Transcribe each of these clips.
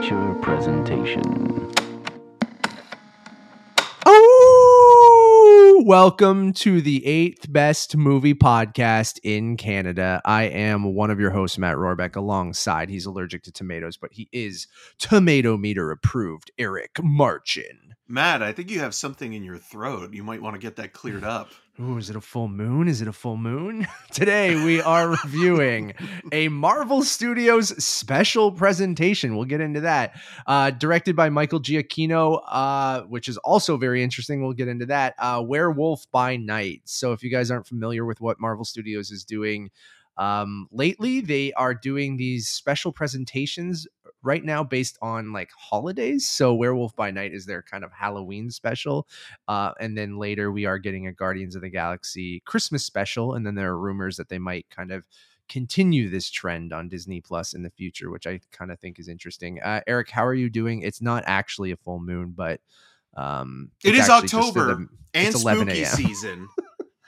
Feature presentation. Oh, welcome to the eighth best movie podcast in Canada. I am one of your hosts, Matt Rohrbeck. Alongside, he's allergic to tomatoes, but he is tomato meter approved. Eric Marchin. Matt, I think you have something in your throat. You might want to get that cleared up. Ooh, is it a full moon? Is it a full moon? Today we are reviewing a Marvel Studios special presentation. We'll get into that. Uh, directed by Michael Giacchino, uh, which is also very interesting. We'll get into that. Uh, Werewolf by Night. So if you guys aren't familiar with what Marvel Studios is doing, um, lately they are doing these special presentations right now based on like holidays. So Werewolf by Night is their kind of Halloween special. Uh, and then later we are getting a Guardians of the Galaxy Christmas special. And then there are rumors that they might kind of continue this trend on Disney Plus in the future, which I kind of think is interesting. Uh, Eric, how are you doing? It's not actually a full moon, but um, it's is actually just for October the- and it's 11 spooky a.m.. season.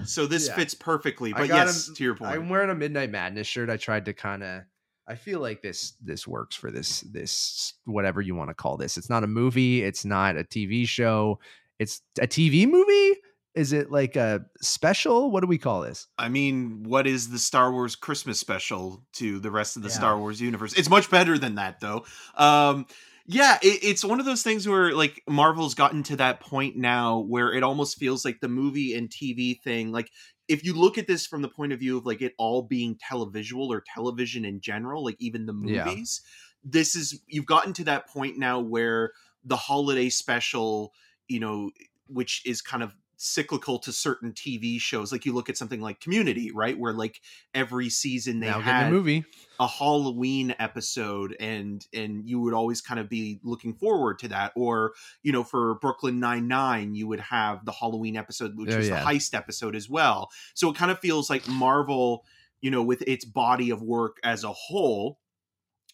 So this Yeah. fits perfectly. But yes, him- to your point. I'm wearing a Midnight Madness shirt. I tried to kind of. I feel like this this works for this this whatever you want to call this. It's not a movie. It's not a TV show. It's a TV movie. Is it like a special? What do we call this? I mean, what is the Star Wars Christmas special to the rest of the Yeah. Star Wars universe? It's much better than that, though. Um, yeah, it, it's one of those things where like Marvel's gotten to that point now where it almost feels like the movie and TV thing. Like if you look at this from the point of view of like it all being televisual or television in general, like even the Yeah. movies, this is you've gotten to that point now where the holiday special, you know, which is kind of cyclical to certain TV shows. Like you look at something like Community, right, where like every season they now had a movie. a Halloween episode and and you would always kind of be looking forward to that or you know for Brooklyn 99 you would have the Halloween episode which Oh, was yeah. the heist episode as well so it kind of feels like Marvel you know with its body of work as a whole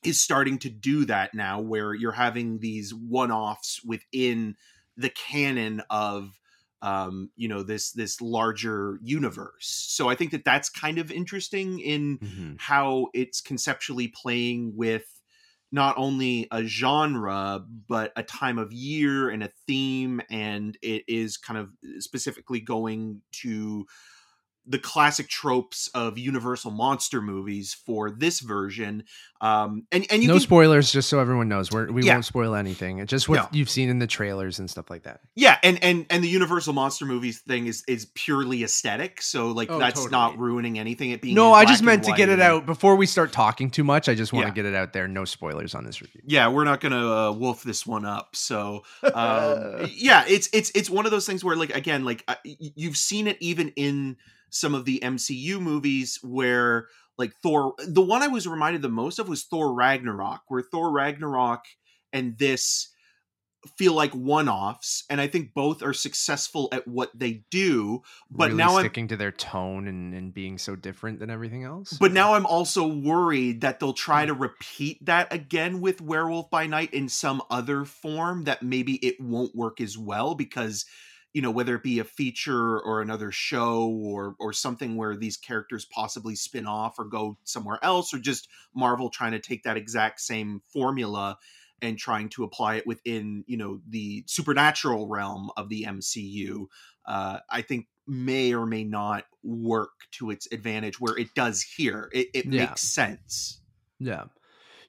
is starting to do that now where you're having these one-offs within the canon of um you know this this larger universe so i think that that's kind of interesting in Mhm. how it's conceptually playing with not only a genre but a time of year and a theme and it is kind of specifically going to the classic tropes of universal monster movies for this version um and and you no can, spoilers, just so everyone knows. We're, we Yeah. won't spoil anything. It's just what No. you've seen in the trailers and stuff like that. yeah and and and the universal monster movies thing is is purely aesthetic so like Oh, that's totally. not ruining anything it being No, I just meant to get it out before we start talking too much. I just want Yeah. to get it out there. No spoilers on this review. yeah we're not gonna uh, wolf this one up so um yeah it's it's it's one of those things where like again like you've seen it even in some of the mcu movies where like thor the one i was reminded the most of was thor ragnarok where thor ragnarok and this feel like one-offs and i think both are successful at what they do but really now i'm sticking to their tone and, and being so different than everything else. but now I'm also worried that they'll try hmm. to repeat that again with Werewolf by Night in some other form that maybe it won't work as well because you know whether it be a feature or another show or or something where these characters possibly spin off or go somewhere else or just Marvel trying to take that exact same formula and trying to apply it within you know the supernatural realm of the MCU uh, I think may or may not work to its advantage where it does here. It, it Yeah. makes sense. Yeah.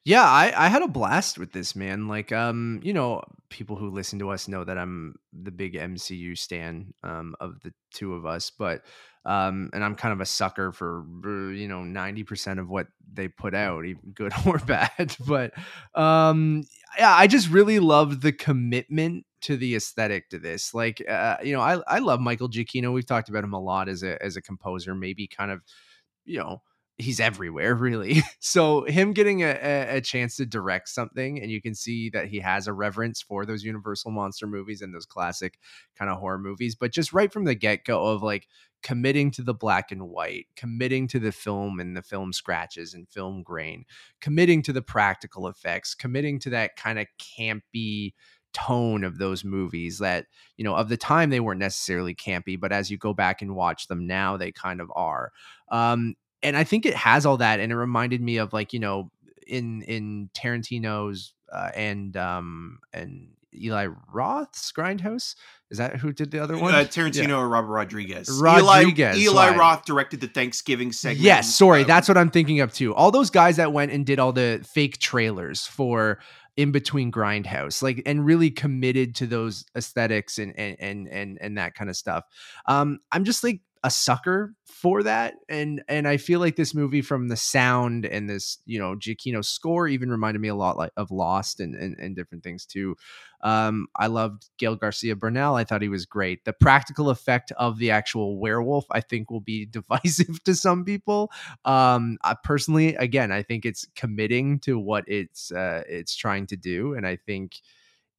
Yeah, I, I had a blast with this man. Like, um, you know, people who listen to us know that I'm the big MCU stan um of the two of us, but um, and I'm kind of a sucker for uh, you know 90% of what they put out, even good or bad. But um, yeah, I just really love the commitment to the aesthetic to this. Like, uh, you know, I I love Michael Giacchino. We've talked about him a lot as a as a composer, maybe kind of, you know, he's everywhere really. So him getting a, a, chance to direct something and you can see that he has a reverence for those universal monster movies and those classic kind of horror movies but just right from the get-go of like committing to the black and white committing to the film and the film scratches and film grain committing to the practical effects committing to that kind of campy tone of those movies that you know of the time they weren't necessarily campy but as you go back and watch them now they kind of are. Um and I think it has all that, and it reminded me of like you know in in Tarantino's uh, and um and Eli Roth's Grindhouse. Is that who did the other one? Uh, Tarantino or Robert Rodriguez. Rodriguez, Eli, Eli right. Roth directed the Thanksgiving segment. Yes, sorry, Uh, that's what I'm thinking of too. All those guys that went and did all the fake trailers for in between Grindhouse, like and really committed to those aesthetics and and and and, and that kind of stuff. Um, I'm just like a sucker for that, and and I feel like this movie from the sound and this you know Giacchino score even reminded me a lot like of Lost and and, and different things too. Um, I loved Gael Garcia Bernal. I thought he was great. The practical effect of the actual werewolf, I think, will be divisive to some people. Um, I personally, again, I think it's committing to what it's uh, it's trying to do, and I think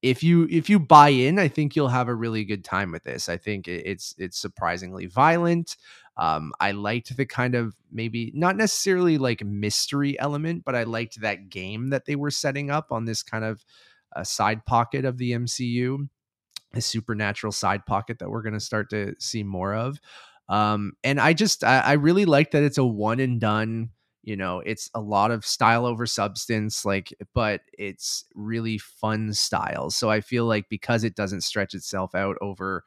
if you if you buy in, I think you'll have a really good time with this. I think it's it's surprisingly violent. Um, I liked the kind of maybe not necessarily like mystery element, but I liked that game that they were setting up on this kind of uh, side pocket of the MCU, a supernatural side pocket that we're going to start to see more of. Um, and I just I, I really like that it's a one and done. You know, it's a lot of style over substance, like, but it's really fun style. So I feel like because it doesn't stretch itself out over,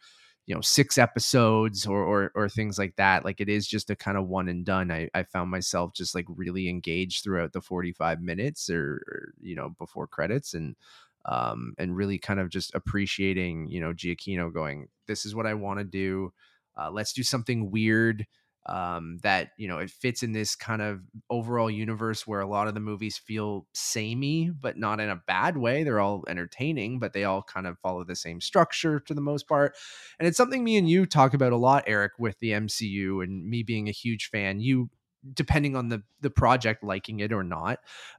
you know, six episodes or or, or things like that, like it is just a kind of one and done. I, I found myself just like really engaged throughout the 45 minutes or, or you know, before credits and um, and really kind of just appreciating, you know, Giacchino going, this is what I want to do. Uh, let's do something weird um, that, you know, it fits in this kind of overall universe where a lot of the movies feel samey, but not in a bad way. They're all entertaining, but they all kind of follow the same structure to the most part. And it's something me and you talk about a lot, Eric, with the MCU and me being a huge fan. You depending on the the project liking it or not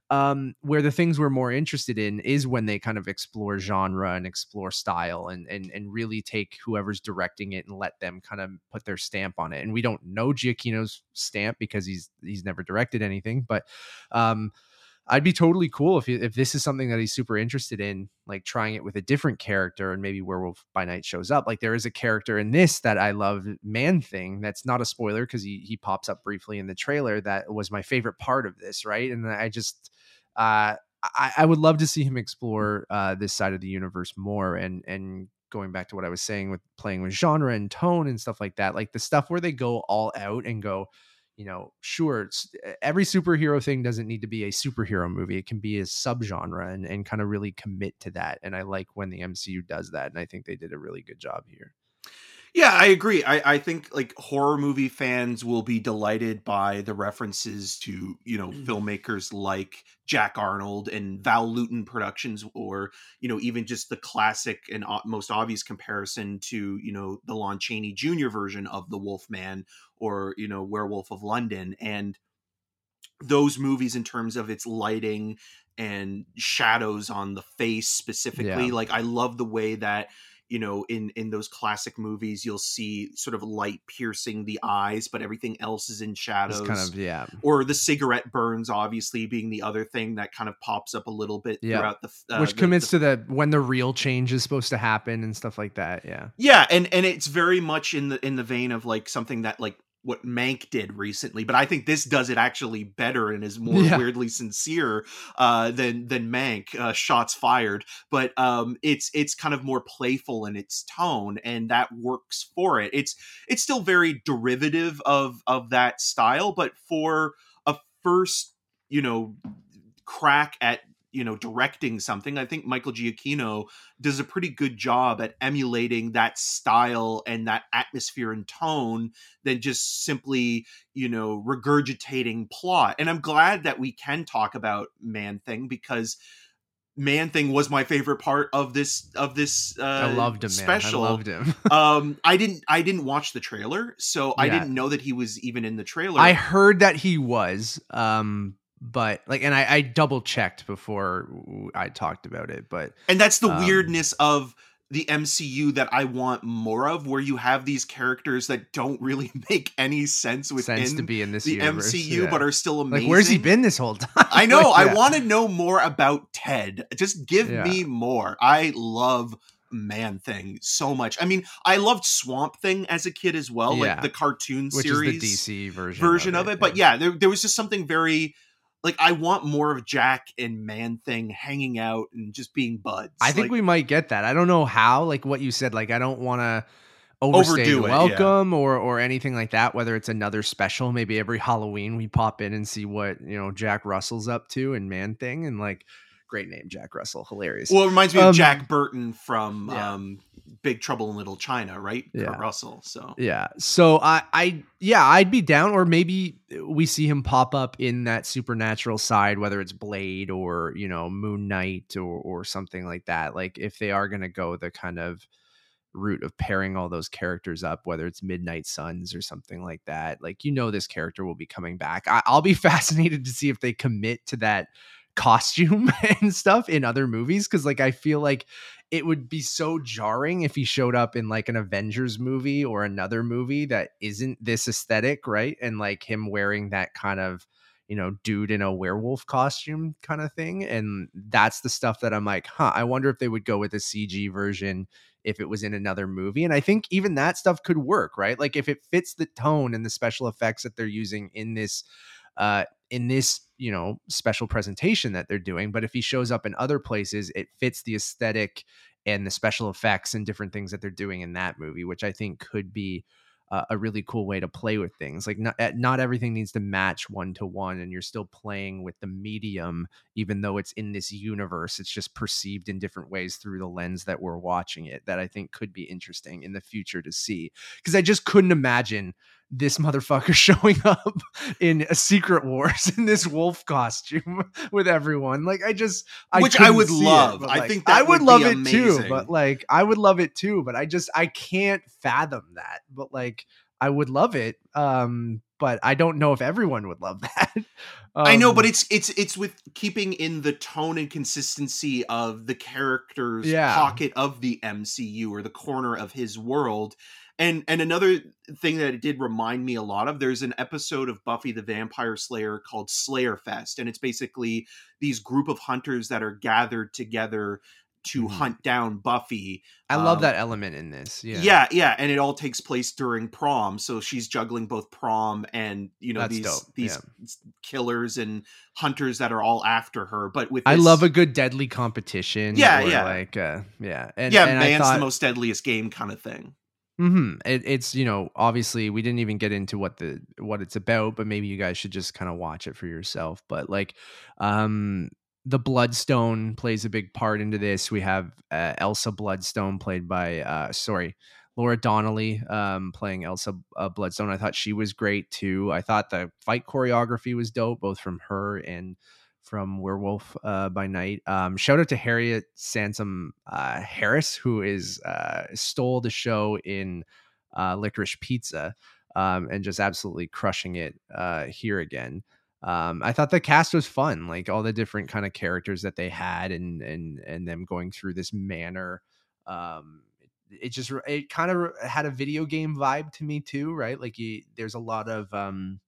um where the things we're more interested in is when they kind of explore genre and explore style and and and really take whoever's directing it and let them kind of put their stamp on it. And we don't know Giacchino's stamp because he's he's never directed anything but um I'd be totally cool if if this is something that he's super interested in, like trying it with a different character, and maybe Werewolf by Night shows up. Like there is a character in this that I love, Man Thing. That's not a spoiler because he he pops up briefly in the trailer. That was my favorite part of this, right? And I just, uh, I, I would love to see him explore uh, this side of the universe more, and and going back to what I was saying with playing with genre and tone and stuff like that, like the stuff where they go all out and go you know, sure, it's, eh, every superhero thing doesn't need to be a superhero movie. It can be a subgenre and, and kind of really commit to that. And I like when the MCU does that. And I think they did a really good job here. Yeah, I agree. I, I think like horror movie fans will be delighted by the references to, you know, mm. filmmakers like Jack Arnold and Val Lewton Productions, or, you know, even just the classic and most obvious comparison to, you know, the Lon Chaney Jr. version of The Wolfman or, you know, Werewolf of London. And those movies, in terms of its lighting and shadows on the face specifically, Yeah. like I love the way that you know in in those classic movies you'll see sort of light piercing the eyes but everything else is in shadows It's kind of, yeah. or the cigarette burns obviously being the other thing that kind of pops up a little bit Yeah. throughout the uh, Which the- commits the- to the when the real change is supposed to happen and stuff like that. Yeah. yeah and and it's very much in the in the vein of like something that like what Mank did recently, but I think this does it actually better and is more Yeah. weirdly sincere uh, than than Mank. Uh, shots fired, but um, it's it's kind of more playful in its tone, and that works for it. It's it's still very derivative of of that style, but for a first, you know, crack at you know directing something, I think Michael Giacchino does a pretty good job at emulating that style and that atmosphere and tone than just simply you know regurgitating plot and i'm glad that we can talk about man thing because man thing was my favorite part of this of this uh I loved him, man. special I loved him. um i didn't i didn't watch the trailer so i didn't know that he was even in the trailer I heard that he was, um, but like, and I, I double checked before I talked about it, but and that's the um, weirdness of the MCU that I want more of, where you have these characters that don't really make any sense within sense to be in this the universe, MCU, yeah. but are still amazing. like, where's he been this whole time? I know. Like, I yeah. want to know more about Ted. Just give Yeah. me more. I love Man Thing so much. I mean, I loved Swamp Thing as a kid as well, like the cartoon which series the DC version version of it. But yeah, there there was just something very like I want more of Jack and Man Thing hanging out and just being buds. I think Like, we might get that. I don't know how. Like what you said. Like I don't want to overstay Overdo the it, yeah. welcome or or anything like that. Whether it's another special, maybe every Halloween we pop in and see what you know Jack Russell's up to and Man Thing and like great name Jack Russell, hilarious. Well, it reminds me Um, of Jack Burton from yeah. um, Big Trouble in Little China, right? Yeah. Kurt Russell. So Yeah. So I I yeah, I'd be down or maybe we see him pop up in that supernatural side whether it's Blade or, you know, Moon Knight or or something like that. Like if they are going to go the kind of route of pairing all those characters up whether it's Midnight Suns or something like that. Like you know this character will be coming back. I, I'll be fascinated to see if they commit to that costume and stuff in other movies cuz like I feel like it would be so jarring if he showed up in like an Avengers movie or another movie that isn't this aesthetic, right? And like him wearing that kind of, you know, dude in a werewolf costume kind of thing. And that's the stuff that I'm like, huh, I wonder if they would go with a CG version if it was in another movie. And I think even that stuff could work, right? Like if it fits the tone and the special effects that they're using in this uh in this you know special presentation that they're doing but if he shows up in other places it fits the aesthetic and the special effects and different things that they're doing in that movie which i think could be uh, a really cool way to play with things. Like not eh, not everything needs to match one to one and you're still playing with the medium even though it's in this universe it's just perceived in different ways through the lens that we're watching it that i think could be interesting in the future to see. Because i just couldn't imagine this motherfucker showing up in a secret wars in this wolf costume with everyone like i just I Which I would see it, love. I like, think that i would, would love it too but like i would love it too but i just i can't fathom that but like i would love it um but i don't know if everyone would love that I know, but Um, it's it's it's with keeping in the tone and consistency of the character's Yeah. pocket of the MCU or the corner of his world. And and another thing that it did remind me a lot of, there's an episode of Buffy the Vampire Slayer called Slayer Fest, and it's basically these group of hunters that are gathered together to Mhm. hunt down Buffy. i love um, that element in this yeah Yeah. yeah, and it all takes place during prom. So she's juggling both prom and you know That's these dope, these killers and hunters that are all after her. But with I love a good deadly competition. Yeah, yeah. like uh, yeah, and yeah, and I man's thought, the most deadliest game kind of thing. Hmm It, it's you know obviously we didn't even get into what the what it's about, but maybe you guys should just kind of watch it for yourself. But like, um, the Bloodstone plays a big part into this. We have uh, Elsa Bloodstone played by uh, sorry. Laura Donnelly um, playing Elsa uh, Bloodstone. I thought she was great too. I thought the fight choreography was dope, both from her and from Werewolf uh, by Night. Um, shout out to Harriet Sansom uh, Harris, who is uh, stole the show in uh, Licorice Pizza um, and just absolutely crushing it uh, here again. Um, I thought the cast was fun, like all the different kind of characters that they had, and and and them going through this manner. Um, it just it kind of had a video game vibe to me too, right? Like you, there's a lot of um,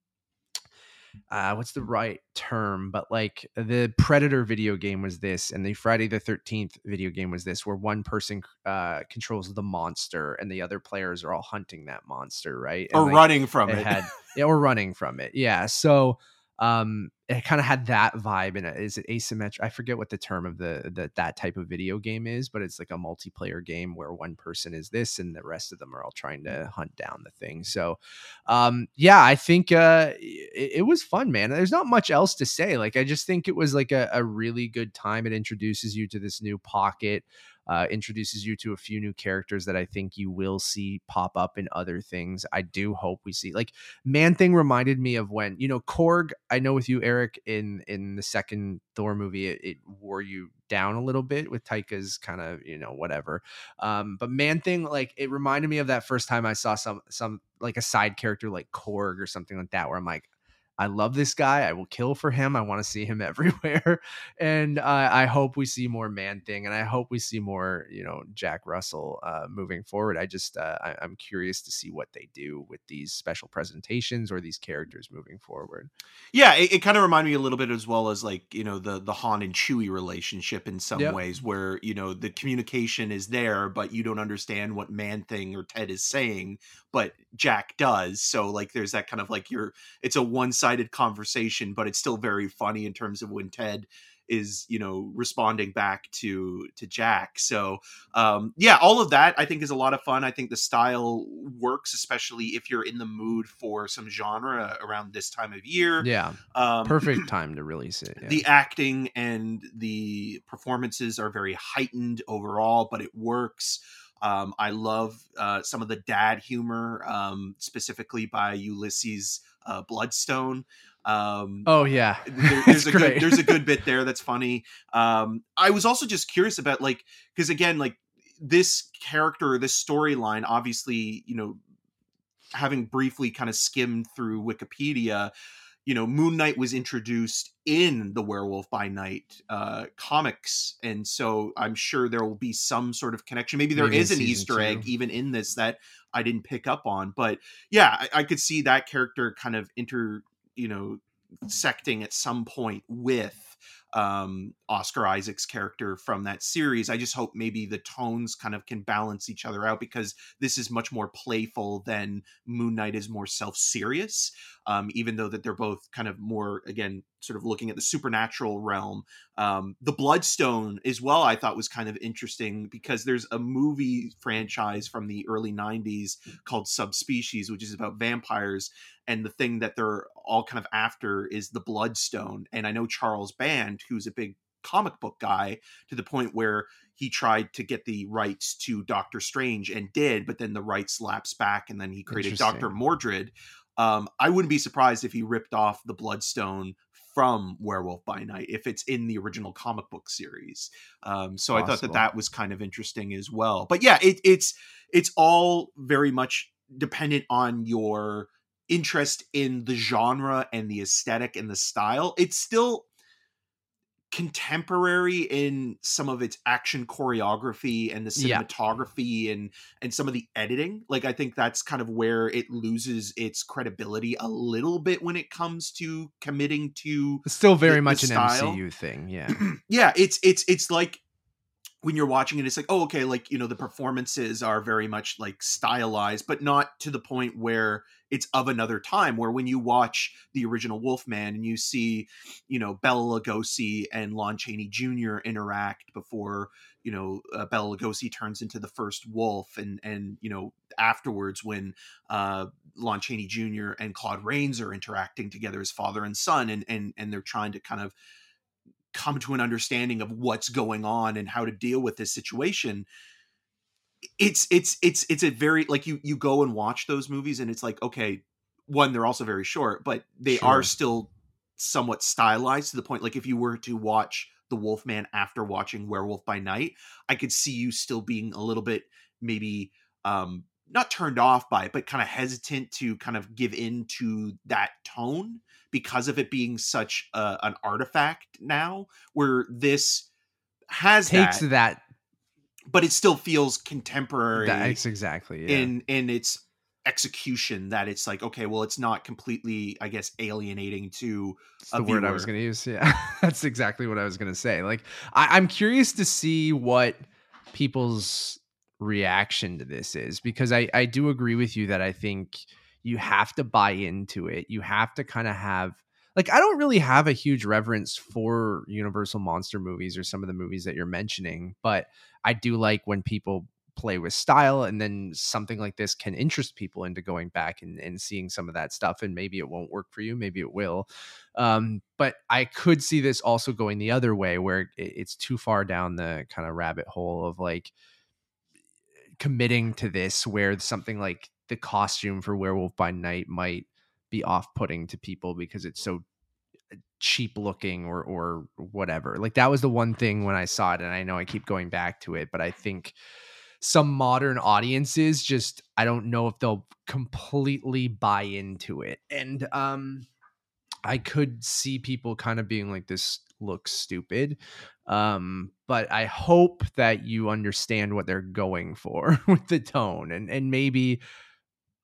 uh, what's the right term? But like the Predator video game was this, and the Friday the Thirteenth video game was this, where one person uh, controls the monster and the other players are all hunting that monster, right? And, or like, running from it it. had yeah, or running from it. Yeah. So um it kind of had that vibe it. Is it asymmetric? I forget what the term of the, the that type of video game is, but it's like a multiplayer game where one person is this and the rest of them are all trying to hunt down the thing. So um yeah, I think uh it, it was fun, man. There's not much else to say. Like I just think it was like a, a really good time. It introduces you to this new pocket uh, introduces you to a few new characters that I think you will see pop up in other things. I do hope we see like Man Thing reminded me of when you know Korg. I know with you, Eric, in in the second Thor movie, it, it wore you down a little bit with Taika's kind of you know whatever. Um, but Man Thing, like it reminded me of that first time I saw some some like a side character like Korg or something like that, where I'm like. I love this guy. I will kill for him. I want to see him everywhere and uh, I hope we see more Man Thing, and I hope we see more, you know, Jack Russell uh, moving forward. I just uh, I, I'm curious to see what they do with these special presentations or these characters moving forward. Yeah, it, it kind of reminded me a little bit as well as like you know the the Han and Chewie relationship in some Yep. ways, where you know the communication is there, but you don't understand what Man Thing or Ted is saying, but Jack does. So like there's that kind of like you're it's a one sided one-sided conversation, but it's still very funny in terms of when Ted is you know responding back to to Jack. So um, yeah, all of that I think is a lot of fun. I think the style works, especially if you're in the mood for some genre around this time of year. Yeah, Um, perfect time to release it. yeah. the acting and the performances are very heightened overall, but it works. Um, I love uh, some of the dad humor, um, specifically by Ulysses uh, Bloodstone. Um, oh yeah, there- there's a great. good there's a good bit there that's funny. Um, I was also just curious about like because again like this character this storyline obviously you know having briefly kind of skimmed through Wikipedia you know Moon Knight was introduced in the Werewolf by Night uh, comics and so I'm sure there will be some sort of connection. Maybe there Maybe is an Easter egg even in this that I didn't pick up on but yeah I, I could see that character kind of inter you know secting at some point with um Oscar Isaac's character from that series. I just hope maybe the tones kind of can balance each other out because this is much more playful than Moon Knight is more self-serious. Um even though that they're both kind of more again sort of looking at the supernatural realm. Um The Bloodstone as well I thought was kind of interesting because there's a movie franchise from the early 90s called Subspecies which is about vampires and the thing that they're all kind of after is the bloodstone and i know charles band who's a big comic book guy to the point where he tried to get the rights to doctor strange and did but then the rights lapsed back and then he created dr mordrid um, i wouldn't be surprised if he ripped off the bloodstone from werewolf by night if it's in the original comic book series. Um, so i thought that that was kind of interesting as well. But yeah it, it's it's all very much dependent on your interest in the genre and the aesthetic and the style. It's still contemporary in some of its action choreography and the Yeah. cinematography and and some of the editing like i think that's kind of where it loses its credibility a little bit when it comes to committing to It's still very much an style. MCU thing. Yeah, yeah it's it's it's like when you're watching it it's like oh okay like you know the performances are very much like stylized but not to the point where it's of another time where when you watch the original wolfman and you see you know bela lugosi and lon chaney jr interact before you know uh, bela lugosi turns into the first wolf and and you know afterwards when uh lon chaney jr and claude rains are interacting together as father and son and and and they're trying to kind of come to an understanding of what's going on and how to deal with this situation it's it's it's it's a very like you you go and watch those movies and it's like okay one they're also very short but they Sure. are still somewhat stylized to the point like if you were to watch the wolfman after watching werewolf by night i could see you still being a little bit maybe um not turned off by it but kind of hesitant to kind of give in to that tone because of it being such a, an artifact now where this has takes that, that. but it still feels contemporary That's exactly yeah. in in its execution that it's like okay well it's not completely i guess alienating to the word I was going to use. Yeah, that's exactly what I was going to say. Like, I, I'm curious to see what people's reaction to this is because I, I do agree with you that I think you have to buy into it. You have to kind of have, like, I don't really have a huge reverence for Universal monster movies or some of the movies that you're mentioning, but I do like when people play with style and then something like this can interest people into going back and, and seeing some of that stuff and maybe it won't work for you maybe it will um, but I could see this also going the other way where it, it's too far down the kind of rabbit hole of like committing to this where something like the costume for Werewolf by Night might be off-putting to people because it's so cheap looking or or whatever. Like that was the one thing when I saw it and I know I keep going back to it, but I think some modern audiences just I don't know if they'll completely buy into it. And um I could see people kind of being like this looks stupid. Um but I hope that you understand what they're going for with the tone and and maybe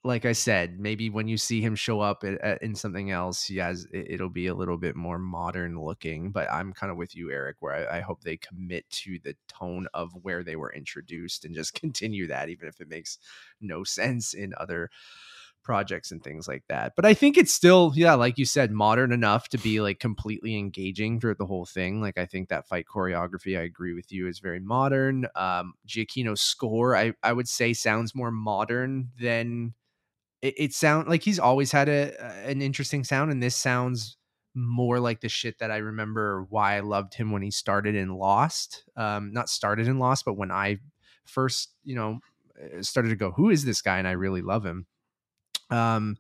like I said, maybe when you see him show up in something else, he has it, it'll be a little bit more modern looking. But I'm kind of with you, Eric, where I, I hope they commit to the tone of where they were introduced and just continue that, even if it makes no sense in other projects and things like that. But I think it's still, yeah, like you said, modern enough to be like completely engaging throughout the whole thing. Like I think that fight choreography, I agree with you, is very modern. Um, Giacchino's score, I I would say, sounds more modern than it, it sound like he's always had a an interesting sound, and this sounds more like the shit that I remember why I loved him when he started in Lost. Um, not started in Lost, but when I first, you know, uh, started to go, who is this guy? And I really love him. Um,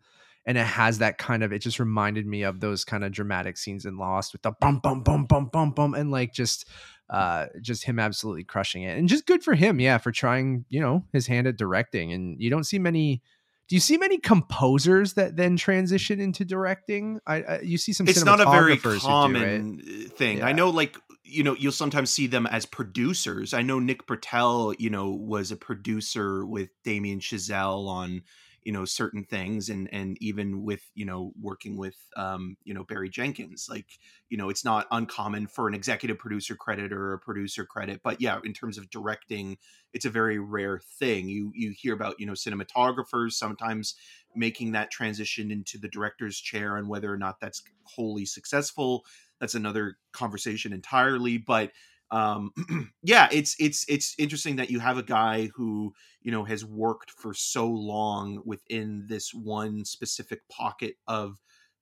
and it has that kind of, it just reminded me of those kind of dramatic scenes in Lost with the bum, bum, bum, bum, bum, bum, and like just, uh, just him absolutely crushing it. And just good for him, yeah, for trying, you know, his hand at directing. And you don't see many, do you see many composers that then transition into directing? I, I you see some. It's not a very do common it. uh, thing. I know, like you know, you'll sometimes see them as producers. I know Nick Britell, you know, was a producer with Damien Chazelle on you know certain things, and and even with you know working with um you know Barry Jenkins. Like you know, it's not uncommon for an executive producer credit or a producer credit, but yeah, in terms of directing, it's a very rare thing. You you hear about you know cinematographers sometimes making that transition into the director's chair and whether or not that's wholly successful that's another conversation entirely but um yeah it's it's it's interesting that you have a guy who you know has worked for so long within this one specific pocket of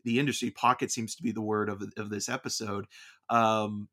the industry. Pocket seems to be the word of of this episode. Um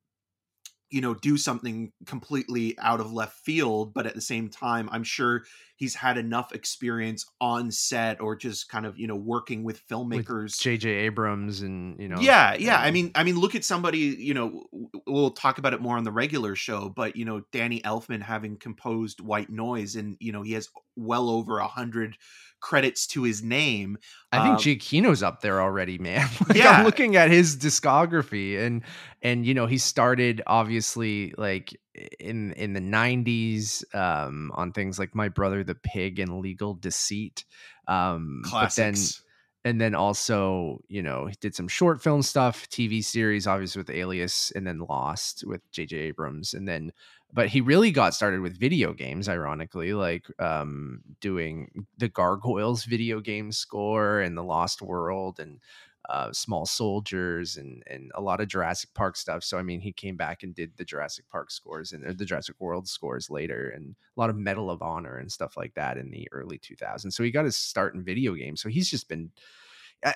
you know do something completely out of left field but at the same time i'm sure he's had enough experience on set or just kind of you know working with filmmakers J.J. Abrams and you know. yeah yeah i mean i mean look at somebody you know we'll talk about it more on the regular show but you know danny elfman having composed white noise and you know he has well over a hundred credits to his name I think Um, Giacchino's up there already, man. like Yeah. I'm looking at his discography and and you know, he started obviously like in in the 90s um on things like My Brother the Pig and Legal Deceit. Um but then classics and then also, you know, he did some short film stuff, TV series, obviously with Alias, and then Lost with J.J. Abrams, and then, but he really got started with video games, ironically, like um, doing the Gargoyles video game score and the Lost World and uh, Small Soldiers and and a lot of Jurassic Park stuff. So I mean, he came back and did the Jurassic Park scores and the Jurassic World scores later, and a lot of Medal of Honor and stuff like that in the early 2000s. So he got his start in video games. So he's just been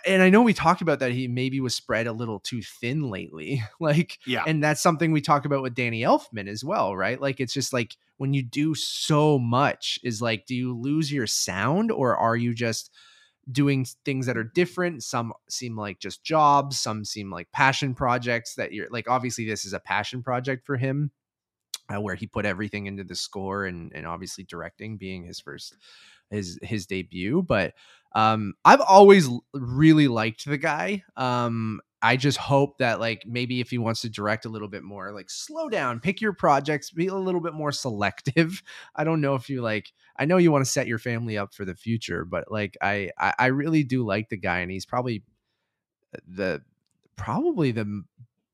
and I know we talked about that he maybe was spread a little too thin lately. like, yeah and that's something we talk about with Danny Elfman as well, right? Like, it's just like when you do so much, is like, do you lose your sound or are you just doing things that are different? Some seem like just jobs, some seem like passion projects that you're like, obviously, this is a passion project for him. Uh, where he put everything into the score and and obviously directing being his first his his debut but um i've always really liked the guy um i just hope that like maybe if he wants to direct a little bit more like slow down pick your projects be a little bit more selective. I don't know if you like i know you want to set your family up for the future but like i i, I really do like the guy and he's probably the probably the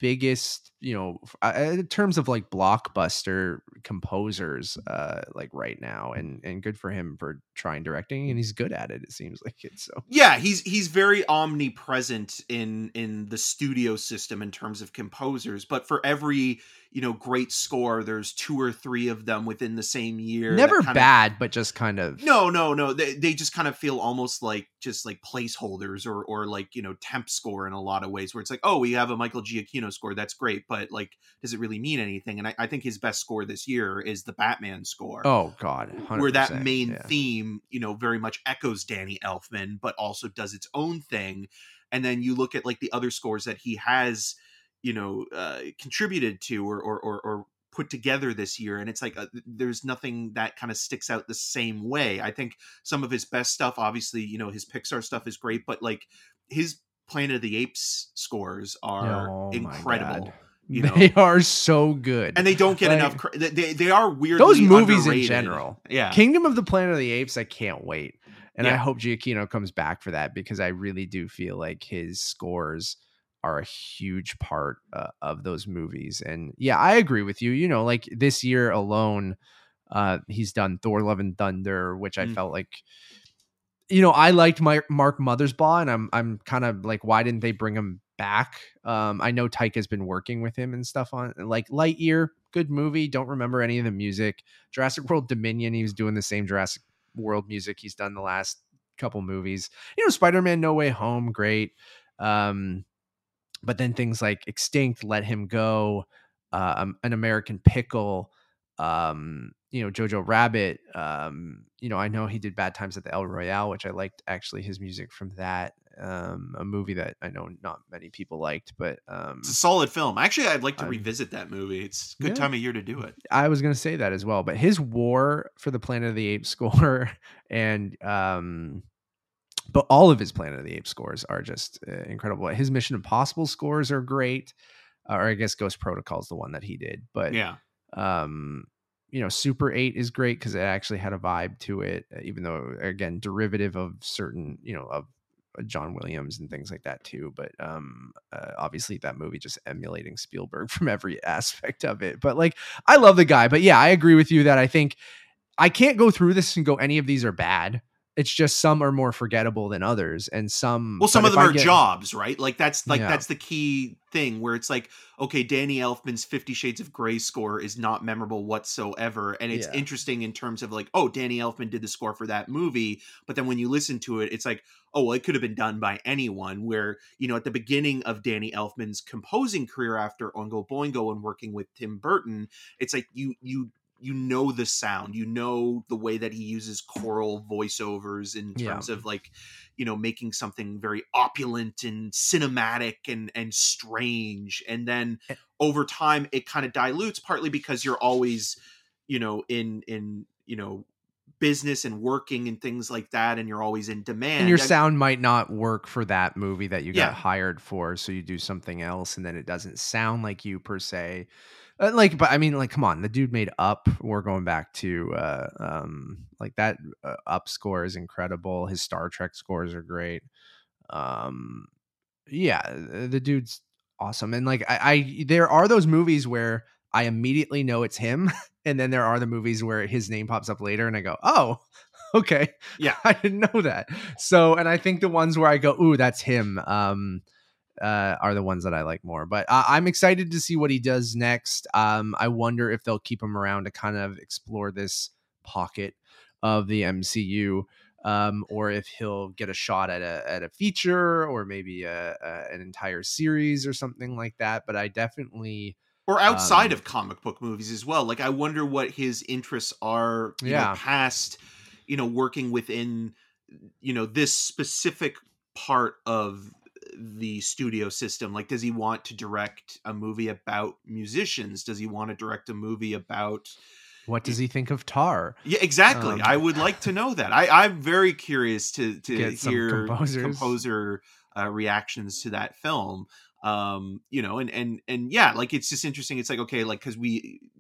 biggest you know uh, in terms of like blockbuster composers uh like right now and and good for him for trying directing and he's good at it it seems like it so. Yeah he's he's very omnipresent in in the studio system in terms of composers but for every you know great score there's two or three of them within the same year never kind of- bad but just kind of no no no they, they just kind of feel almost like just like placeholders or or like you know temp score in a lot of ways where it's like oh we have a michael giacchino score that's great but like does it really mean anything and i, I think his best score this year is the batman score oh god 100%, where that main yeah. theme, you know, very much echoes Danny Elfman, but also does its own thing. And then you look at like the other scores that he has, you know, uh, contributed to or, or or or put together this year, and it's like uh, there's nothing that kind of sticks out the same way. I think some of his best stuff, obviously, you know, his Pixar stuff is great, but like his Planet of the Apes scores are Oh incredible. You know. they are so good And they don't get Like- enough. Cre- they- they are weird. those movies in general Yeah, Kingdom of the Planet of the Apes, I can't wait. And I hope Giacchino comes back for that because I really do feel like his scores are a huge part uh, of those movies. And yeah, I agree with you. You know, like this year alone, uh, he's done Thor: Love and Thunder, which I Mm. felt like you know, I liked my Mark Mothersbaugh, and I'm I'm kind of like, why didn't they bring him back? Um, I know Taika's been working with him and stuff on like Lightyear, good movie. Don't remember any of the music. Jurassic World Dominion, he was doing the same Jurassic World music he's done the last couple movies. You know, Spider Man No Way Home, great. Um, but then things like Extinct, Let Him Go, uh, um, An American Pickle, um, you know, Jojo Rabbit. Um, you know, I know he did Bad Times at the El Royale, which I liked actually his music from that. Um, a movie that I know not many people liked, but um, It's a solid film. Actually, I'd like to revisit that movie. It's a good Yeah. time of year to do it. I was going to say that as well. But his War for the Planet of the Apes score and um, but all of his Planet of the Apes scores are just uh, incredible. His Mission Impossible scores are great. Uh, or I guess Ghost Protocol is the one that he did, but Yeah. um you know super 8 is great because it actually had a vibe to it uh, even though again derivative of certain you know of uh, john williams and things like that too but um uh, obviously that movie just emulating spielberg from every aspect of it but like i love the guy but yeah i agree with you that i think i can't go through this and go any of these are bad it's just some are more forgettable than others and some Well, some of them are get- jobs, right? Like that's like Yeah. that's the key thing where it's like, okay, Danny Elfman's Fifty Shades of Grey score is not memorable whatsoever, and it's Yeah. interesting in terms of like, oh, Danny Elfman did the score for that movie, but then when you listen to it, it's like, oh, well, it could have been done by anyone. Where you know, at the beginning of Danny Elfman's composing career after Oingo Boingo and working with Tim Burton, it's like you you you know the sound you know the way that he uses choral voiceovers in Yeah. terms of like you know making something very opulent and cinematic and and strange and then Eh. over time it kind of dilutes partly because you're always you know in in you know business and working and things like that and you're always in demand and your I- sound might not work for that movie that you got Yeah. hired for so you do something else and then it doesn't sound like you per se Uh, like but i mean like come on the dude made up we're going back to uh um like that uh, up score is incredible his star trek scores are great um yeah the dude's awesome and like I, I there are those movies where i immediately know it's him and then there are the movies where his name pops up later and i go oh okay Yeah. i didn't know that so and i think the ones where i go ooh that's him um uh, are the ones that I like more. But uh, I'm excited to see what he does next. Um, I wonder if they'll keep him around to kind of explore this pocket of the MCU, um, or if he'll get a shot at a at a feature or maybe a, a, an entire series or something like that. But I definitely, or outside Um, of comic book movies as well. Like I wonder what his interests are, you Yeah. know, past, you know, working within, you know, this specific part of the studio system. Like, does he want to direct a movie about musicians? Does he want to direct a movie about? what does he think of Tar? Yeah, exactly. Um, I would like to know that. I, I'm very curious to to hear composer uh, reactions to that film. Um, you know, and and and yeah, like it's just interesting. It's like okay, like because we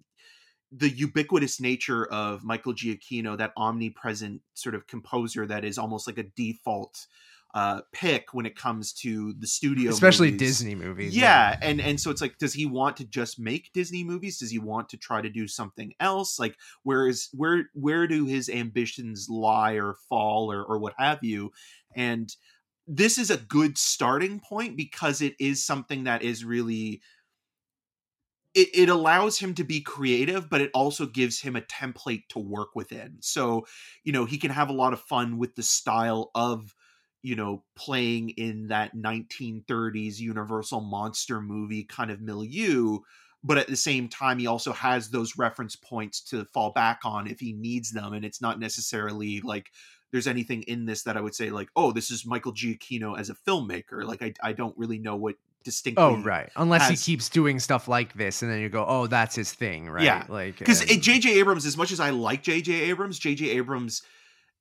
the ubiquitous nature of Michael Giacchino, that omnipresent sort of composer that is almost like a default uh pick when it comes to the studio Especially movies. Disney movies. Yeah, and and so it's like, does he want to just make Disney movies? Does he want to try to do something else? Like, where is where where do his ambitions lie or fall or or what have you? And this is a good starting point because it is something that is really it, it allows him to be creative, but it also gives him a template to work within. So, you know, he can have a lot of fun with the style of you know, playing in that 1930s Universal monster movie kind of milieu. But at the same time, he also has those reference points to fall back on if he needs them. And it's not necessarily like there's anything in this that I would say, like, oh, this is Michael Giacchino as a filmmaker. Like, I, I don't really know what oh, distinctly. Oh right, unless has- he keeps doing stuff like this, and then you go, "Oh, that's his thing," right? Yeah, like Because J.J. Abrams, as much as I like J.J. Abrams, J.J. Abrams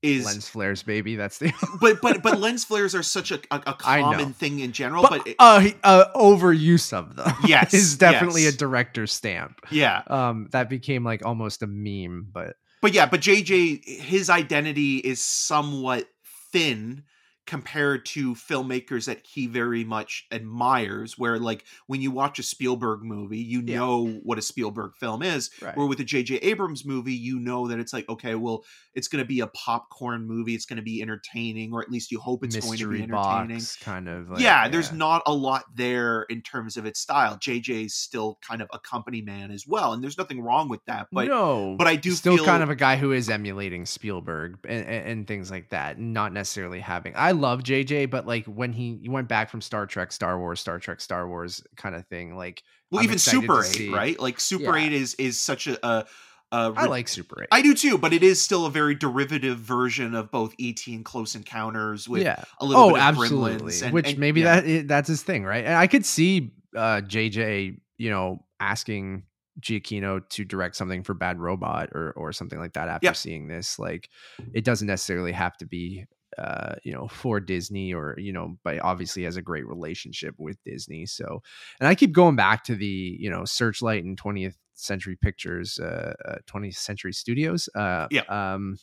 is lens flares, baby. That's the but but but lens flares are such a know. common thing in general but, but, it- uh, uh, overuse of them. Yes, is definitely yes. a director's stamp. yeah Um, that became like almost a meme, but but yeah, but JJ, his identity is somewhat thin compared to filmmakers that he very much admires where like when you watch a Spielberg movie you Yeah. know what a Spielberg film is Right. where with a JJ Abrams movie you know that it's like okay well it's going to be a popcorn movie it's going to be entertaining or at least you hope it's going to be entertaining box kind of. Like, yeah, there's not a lot there in terms of its style. JJ's still kind of a company man as well, and there's nothing wrong with that. But no, but I do still feel kind of a guy who is emulating Spielberg and, and, and things like that, not necessarily having. I love JJ, but like when he, he went back from Star Trek, Star Wars, Star Trek, Star Wars kind of thing, like well, I'm even Super Eight, see- right? Like Super Yeah. Eight is is such a. a, a I rid- like Super 8. I do too, but it is still a very derivative version of both ET and Close Encounters with yeah. a little Oh, bit of absolutely. Gremlins. And, Which and- maybe yeah. that that's his thing, right? And I could see uh JJ, you know, asking Giacchino to direct something for Bad Robot or or something like that after seeing this. Like it doesn't necessarily have to be uh you know for Disney or you know but obviously has a great relationship with Disney so and I keep going back to the you know Searchlight and 20th Century Pictures uh, uh 20th Century Studios uh Yeah. um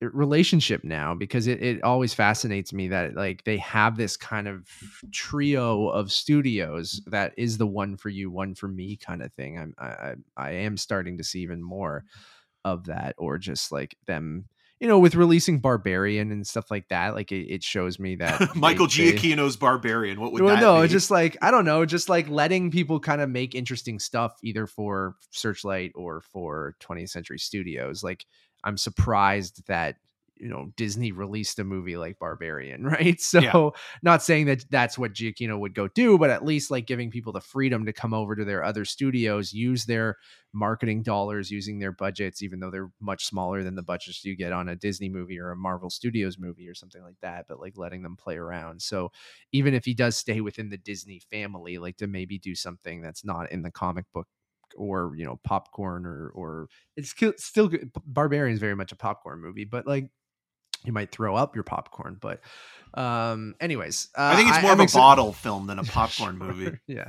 relationship now because it, it always fascinates me that like they have this kind of trio of studios that is the one for you one for me kind of thing i'm i i I am starting to see even more of that or just like them you know with releasing barbarian and stuff like that like it, it shows me that Michael they- Giacchino's Barbarian. What would well, no, be? just like I don't know, just like letting people kind of make interesting stuff either for Searchlight or for 20th Century Studios. Like I'm surprised that you know Disney released a movie like Barbarian, right? So Yeah. not saying that that's what Giacchino would go do, but at least like giving people the freedom to come over to their other studios, use their marketing dollars, using their budgets, even though they're much smaller than the budgets you get on a Disney movie or a Marvel Studios movie or something like that, but like letting them play around. So even if he does stay within the Disney family, like to maybe do something that's not in the comic book or you know popcorn or or it's still still good. Barbarian is very much a popcorn movie, but like you might throw up your popcorn. But um, anyways, uh, I think it's more of a exci- bottle film than a popcorn Sure, movie. Yeah,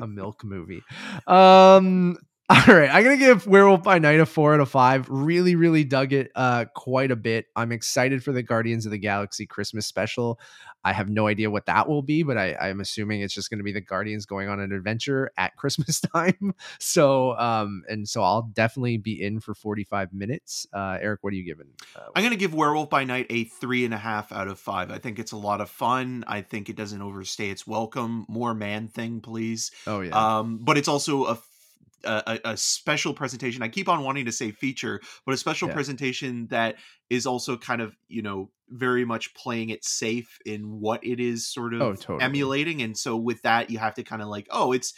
a milk movie. Um, all right, I'm gonna give Werewolf by Night a four out of five. Really, really dug it uh quite a bit. I'm excited for the Guardians of the Galaxy Christmas special. I have no idea what that will be, but I, I'm assuming it's just gonna be the Guardians going on an adventure at Christmas time. So, um, and so I'll definitely be in for 45 minutes. Uh, Eric, what are you giving? Uh, I'm going to give Werewolf by Night a three and a half out of five. I think it's a lot of fun. I think it doesn't overstay its welcome. More man thing, please. oh yeah, Um, but it's also a, a a- special presentation. I keep on wanting to say feature, but a special Yeah. presentation that is also kind of you know very much playing it safe in what it is sort of Oh, totally. emulating. And so with that, you have to kind of like, oh, it's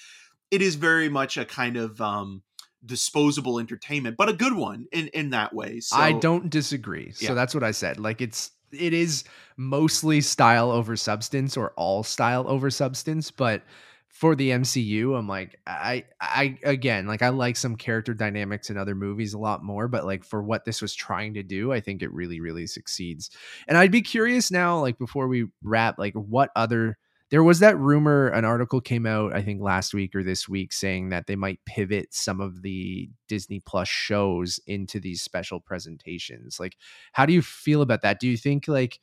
it is very much a kind of um disposable entertainment, but a good one in in that way. So I don't disagree. So Yeah. that's what I said. Like it's it is mostly style over substance or all style over substance, but for the MCU, I'm like I I again, like I like some character dynamics in other movies a lot more, but like for what this was trying to do, I think it really really succeeds. And I'd be curious now like before we wrap like what other there was that rumor an article came out i think last week or this week saying that they might pivot some of the disney plus shows into these special presentations like how do you feel about that do you think like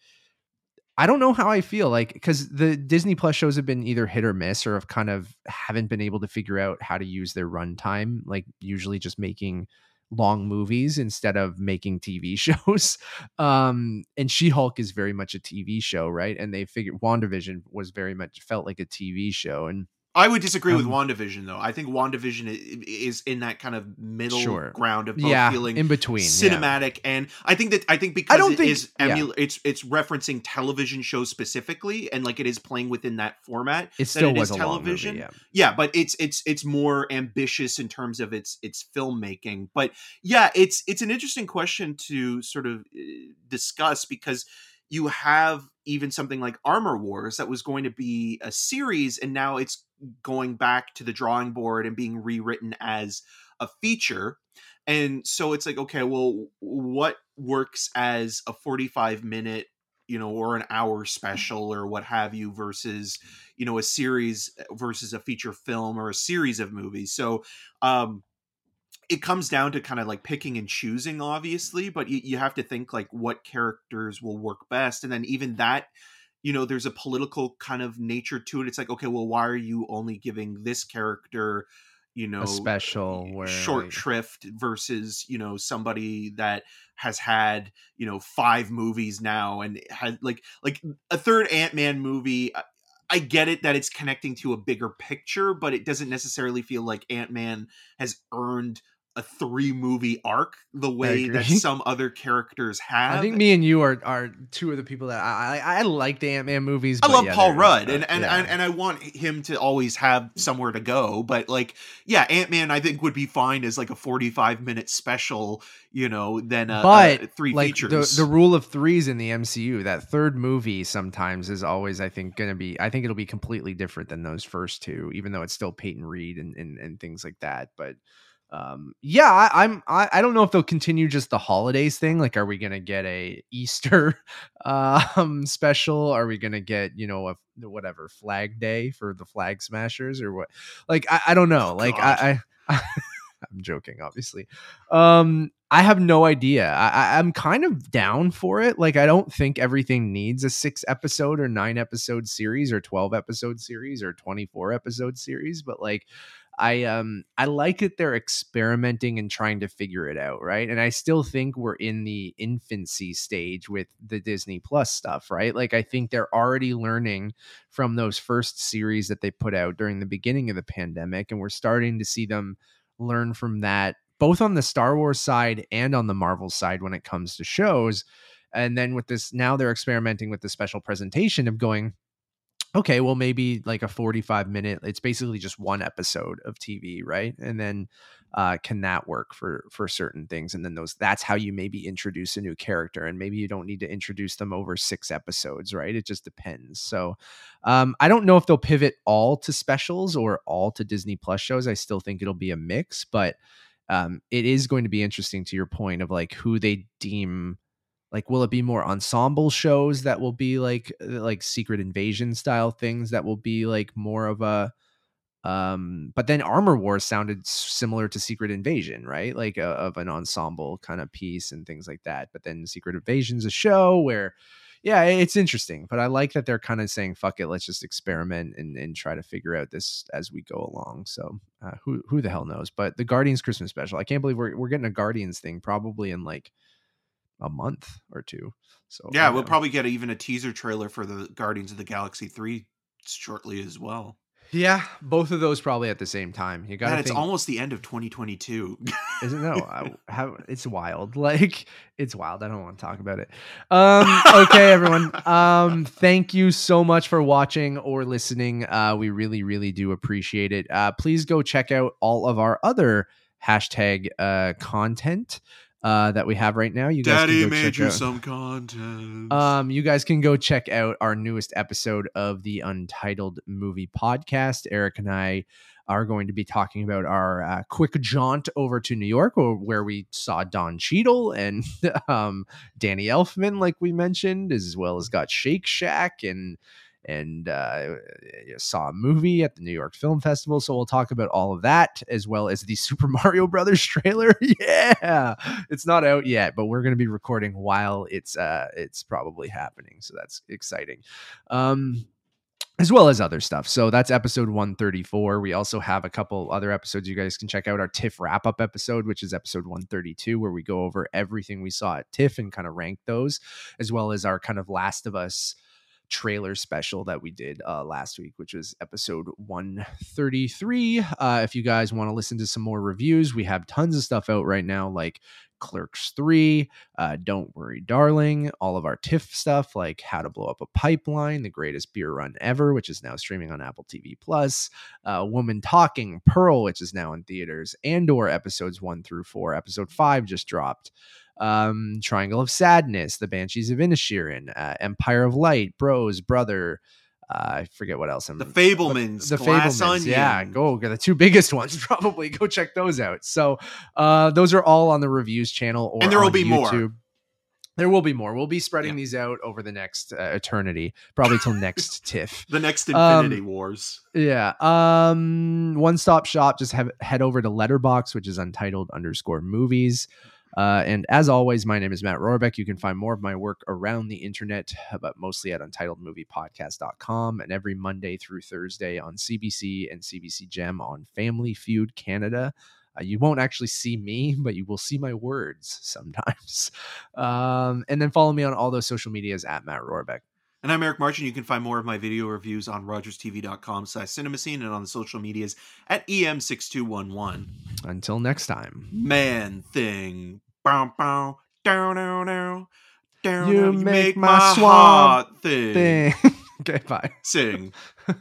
i don't know how i feel like because the disney plus shows have been either hit or miss or have kind of haven't been able to figure out how to use their runtime like usually just making long movies instead of making TV shows. Um, and She Hulk is very much a TV show, right? And they figured WandaVision was very much felt like a TV show. And I would disagree with Um, WandaVision though. I think WandaVision is in that kind of middle Sure. ground of both yeah, feeling in between. yeah. cinematic and I think that I think because don't it think- is yeah. it's it's referencing television shows specifically and like it is playing within that format. It still it was is a long movie, television. yeah. Yeah, but it's it's it's more ambitious in terms of its its filmmaking. But yeah, it's it's an interesting question to sort of uh, discuss because you have even something like Armor Wars that was going to be a series and now it's going back to the drawing board and being rewritten as a feature. And so it's like okay, well what works as a 45 minute you know or an hour special or what have you versus you know a series versus a feature film or a series of movies so um it comes down to kind of like picking and choosing obviously but you, you have to think like what characters will work best and then even that you know there's a political kind of nature to it. It's like okay well why are you only giving this character you know a special where short shrift versus you know somebody that has had you know five movies now and had like like a third ant-man movie I- i get it that it's connecting to a bigger picture but it doesn't necessarily feel like ant-man has earned a three movie arc the way that some other characters have I think me and you are are two of the people that I I, I like the Ant Man movies. I love yeah, Paul Rudd, and and, yeah. and and I want him to always have somewhere to go. But like, yeah, Ant Man, I think would be fine as like a forty-five minute special, you know, than uh, but uh, three like features. The, the rule of threes in the MCU, that third movie sometimes is always, I think, going to be. I think it'll be completely different than those first two, even though it's still Peyton Reed and and, and things like that. But um, yeah, I, I'm. I, I don't know if they'll continue just the holidays thing. Like, are we going to get a Easter um special? Are we going to get you know a whatever Flag Day for the Flag Smashers or what? Like, I, I don't know. Oh, like, God. I. I I'm joking, obviously. Um, I have no idea. I, I'm kind of down for it. Like, I don't think everything needs a six episode or nine episode series or 12 episode series or 24 episode series, but like, I um I like that they're experimenting and trying to figure it out, right? And I still think we're in the infancy stage with the Disney Plus stuff, right? Like I think they're already learning from those first series that they put out during the beginning of the pandemic and we're starting to see them learn from that both on the Star Wars side and on the Marvel side when it comes to shows. And then with this now they're experimenting with the special presentation of going okay, well, maybe like a 45 minute, it's basically just one episode of TV, right? And then uh, can that work for for certain things? And then those that's how you maybe introduce a new character, and maybe you don't need to introduce them over six episodes, right? It just depends. So um, I don't know if they'll pivot all to specials or all to Disney Plus shows. I still think it'll be a mix, but um, it is going to be interesting to your point of like who they deem like will it be more ensemble shows that will be like uh, like secret invasion style things that will be like more of a um but then armor wars sounded similar to secret invasion right? Like a, of an ensemble kind of piece and things like that but then secret invasion's a show where yeah it's interesting but i like that they're kind of saying fuck it let's just experiment and, and try to figure out this as we go along. So uh, who who the hell knows? But the guardians christmas special i can't believe we're, we're getting a guardians thing probably in like a month or two so yeah, we'll know. probably get even a teaser trailer for the Guardians of the Galaxy three shortly as well. Yeah, both of those probably at the same time. You got it's almost the end of 2022. isn't no? I, how it's wild. Like it's wild. I don't want to talk about it. Um, okay, everyone. Um, thank you so much for watching or listening. Uh, we really, really do appreciate it. Uh, please go check out all of our other hashtag uh content uh that we have right now. You guys Daddy can go made check you out- some content. Um, you guys can go check out our newest episode of the Untitled Movie Podcast. Eric and I are going to be talking about our uh, quick jaunt over to New York, or where we saw Don Cheadle and um, Danny Elfman, like we mentioned, as well as got Shake Shack and and uh, saw a movie at the New York Film Festival. So we'll talk about all of that as well as the Super Mario Brothers trailer. yeah, it's not out yet, but we're going to be recording while it's uh it's probably happening. So that's exciting. Um as well as other stuff. So that's episode 134. We also have a couple other episodes you guys can check out. Our TIFF wrap up episode, which is episode 132, where we go over everything we saw at TIFF and kind of rank those, as well as our kind of Last of Us trailer special that we did uh, last week, which was episode 133. Uh, if you guys want to listen to some more reviews, we have tons of stuff out right now, like Clerks 3, uh, Don't Worry, Darling, all of our TIFF stuff, like How to Blow Up a Pipeline, The Greatest Beer Run Ever, which is now streaming on Apple TV Plus, uh, Woman Talking, Pearl, which is now in theaters, Andor episodes 1 through 4. Episode 5 just dropped um, Triangle of Sadness, The Banshees of Inisherin, uh, Empire of Light, Bros, Brother. Uh, I forget what else. I'm, the Fabelmans, the Glass Fabelmans, Onion. yeah, go the two biggest ones. Probably go check those out. So, uh, those are all on the reviews channel, or And there will be more. YouTube. There will be more. We'll be spreading Yeah. these out over the next uh, eternity, probably till next TIFF. The next Um, Infinity Wars. Yeah. Um. One stop shop. Just have head over to Letterboxd, which is untitled underscore movies. Uh, and as always, my name is Matt Rohrbeck. You can find more of my work around the internet, but mostly at untitledmoviepodcast.com and every Monday through Thursday on CBC and CBC Gem on Family Feud Canada. Uh, you won't actually see me, but you will see my words sometimes. Um, and then follow me on all those social medias at Matt Rohrbeck. And I'm Eric Martin. You can find more of my video reviews on rogerstv.com slash cinemascene and on the social medias at E EM6211. Until next time. Man thing. Bow, bow, down, down, down. Down, You down, make my my swamp heart thing. Thing. okay, bye. Sing.